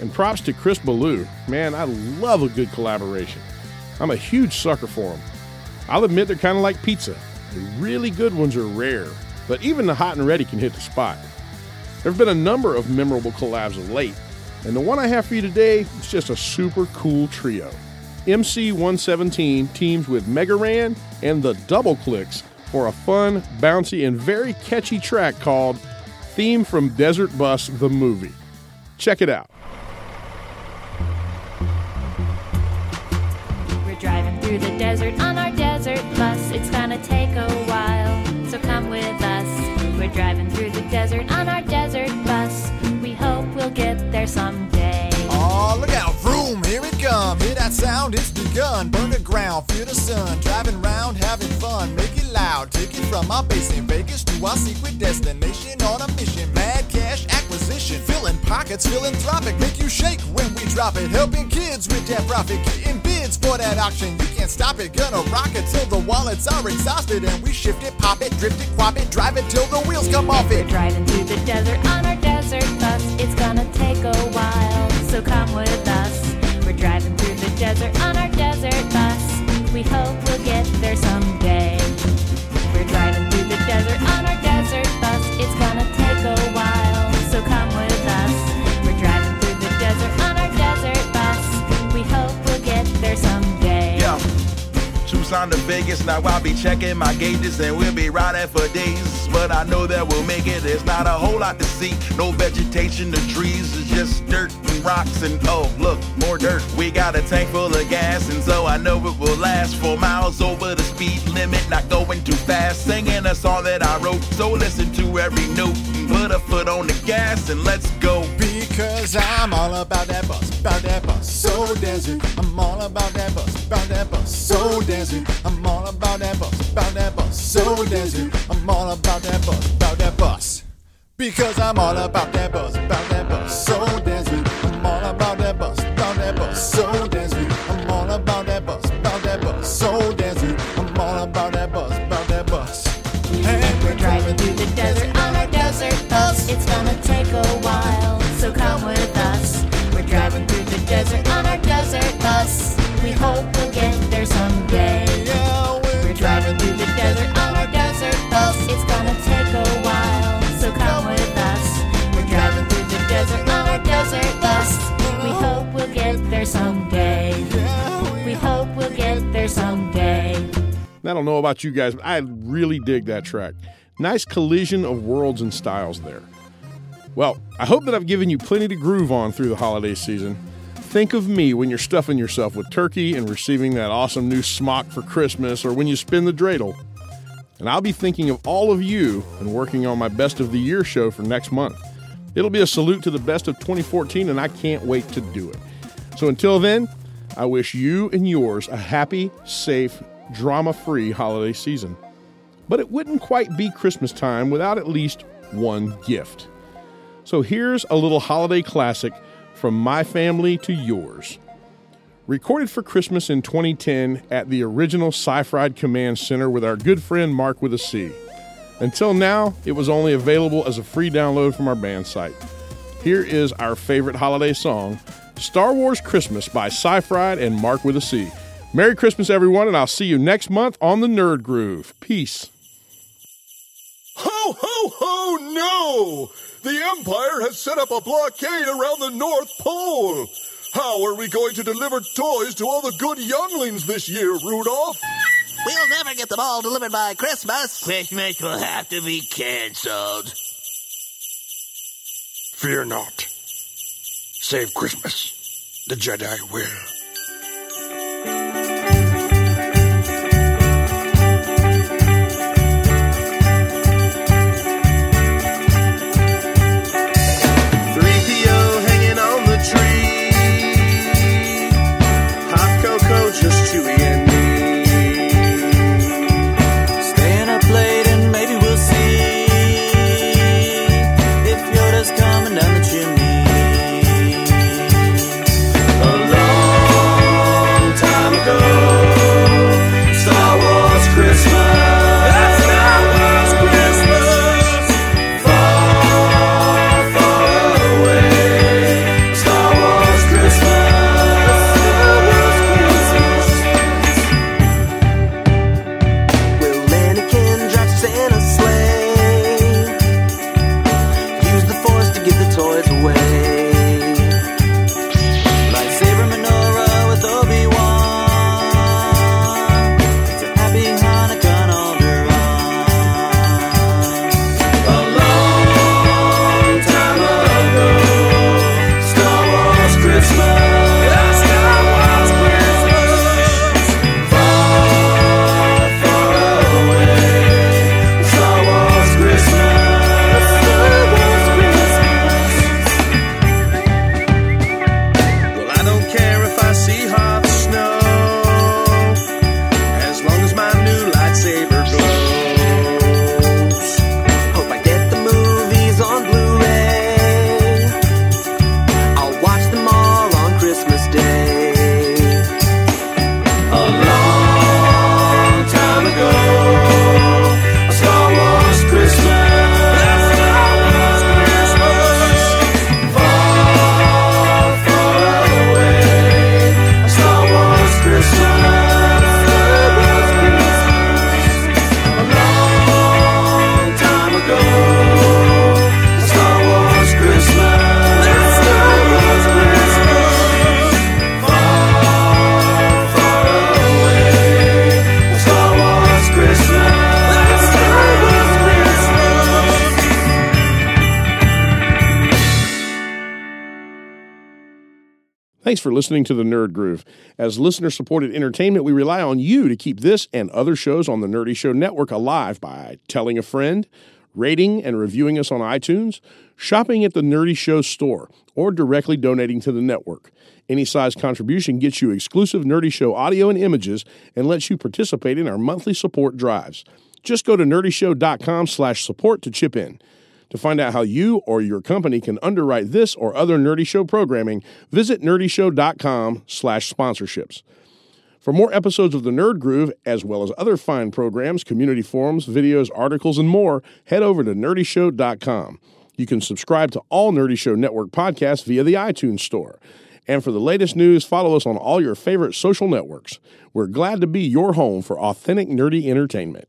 S2: And props to Chris Ballew. Man, I love a good collaboration. I'm a huge sucker for them. I'll admit they're kind of like pizza. The really good ones are rare, but even the hot and ready can hit the spot. There have been a number of memorable collabs of late, and the one I have for you today is just a super cool trio. MC 117 teams with Mega Ran and the Double Clicks for a fun, bouncy, and very catchy track called Theme from Desert Bus the Movie. Check it out.
S17: Through the desert on our desert bus. It's gonna take a while, so come with us. We're driving through the desert on our desert bus. We hope we'll get there someday.
S23: Oh, look out, vroom, here it come. Hear that sound? It's begun. Burn the ground, feel the sun. Driving round, having fun. Make it loud. Take it from our base in Vegas to our secret destination on a mission. Mad. Filling pockets, philanthropic. Make you shake when we drop it. Helping kids with that profit. Getting bids for that auction. You can't stop it. Gonna rock it till the wallets are exhausted. And we shift it, pop it, drift it, quap it, drive it till the wheels come off it.
S17: We're driving through the desert on our desert bus. It's gonna take a while, so come with us. We're driving through the desert on our desert bus. We hope we'll get there someday. We're driving through the desert on our
S10: Tucson to Vegas, now I'll be checking my gauges and we'll be riding for days. But I know that we'll make it, there's not a whole lot to see. No vegetation, the trees is just dirt and rocks and oh, look, more dirt. We got a tank full of gas and so I know it will last. Four miles over the speed limit, not going too fast. Singing a song that I wrote, so listen to every note. and Put a foot on the gas and let's go.
S23: Because I'm all about that bus, about that bus, so desert. I'm all about that bus, about that bus, so desert. I'm all about that bus, about that bus, so desert. I'm all about that bus, about that bus. Because I'm all about that bus, about that bus, so desert. I'm all about that bus, about that bus, so desert. I'm all about that bus, about that bus, so desert. I'm all about that bus, about that bus.
S17: And we're driving through the desert on our desert bus. It's gonna get there someday. We hope we'll get there someday.
S2: I don't know about you guys, but I really dig that track. Nice collision of worlds and styles there. Well, I hope that I've given you plenty to groove on through the holiday season. Think of me when you're stuffing yourself with turkey and receiving that awesome new smock for Christmas or when you spin the dreidel. And I'll be thinking of all of you and working on my best of the year show for next month. It'll be a salute to the best of 2014, and I can't wait to do it. So until then, I wish you and yours a happy, safe, drama free holiday season. But it wouldn't quite be Christmas time without at least one gift. So here's a little holiday classic from my family to yours. Recorded for Christmas in 2010 at the original Sci-Fried Command Center with our good friend Marc with a C. Until now, it was only available as a free download from our band site. Here is our favorite holiday song, Star Wars Christmas by Sci-Fried and Marc with a C. Merry Christmas, everyone, and I'll see you next month on the Nerd Groove. Peace.
S24: Ho, ho, ho, no! The Empire has set up a blockade around the North Pole! How are we going to deliver toys to all the good younglings this year, Rudolph?
S25: We'll never get them all delivered by Christmas. Christmas will have to be cancelled.
S24: Fear not. Save Christmas. The Jedi will.
S2: Thanks for listening to the Nerd Groove. As listener supported entertainment, we rely on you to keep this and other shows on the Nerdy Show Network alive by telling a friend, rating and reviewing us on iTunes, shopping at the Nerdy Show store, or directly donating to the network. Any size contribution gets you exclusive Nerdy Show audio and images and lets you participate in our monthly support drives. Just go to nerdyshow.com slash support to chip in. To find out how you or your company can underwrite this or other Nerdy Show programming, visit nerdyshow.com slash sponsorships. For more episodes of The Nerd Groove, as well as other fine programs, community forums, videos, articles, and more, head over to nerdyshow.com. You can subscribe to all Nerdy Show Network podcasts via the iTunes Store. And for the latest news, follow us on all your favorite social networks. We're glad to be your home for authentic nerdy entertainment.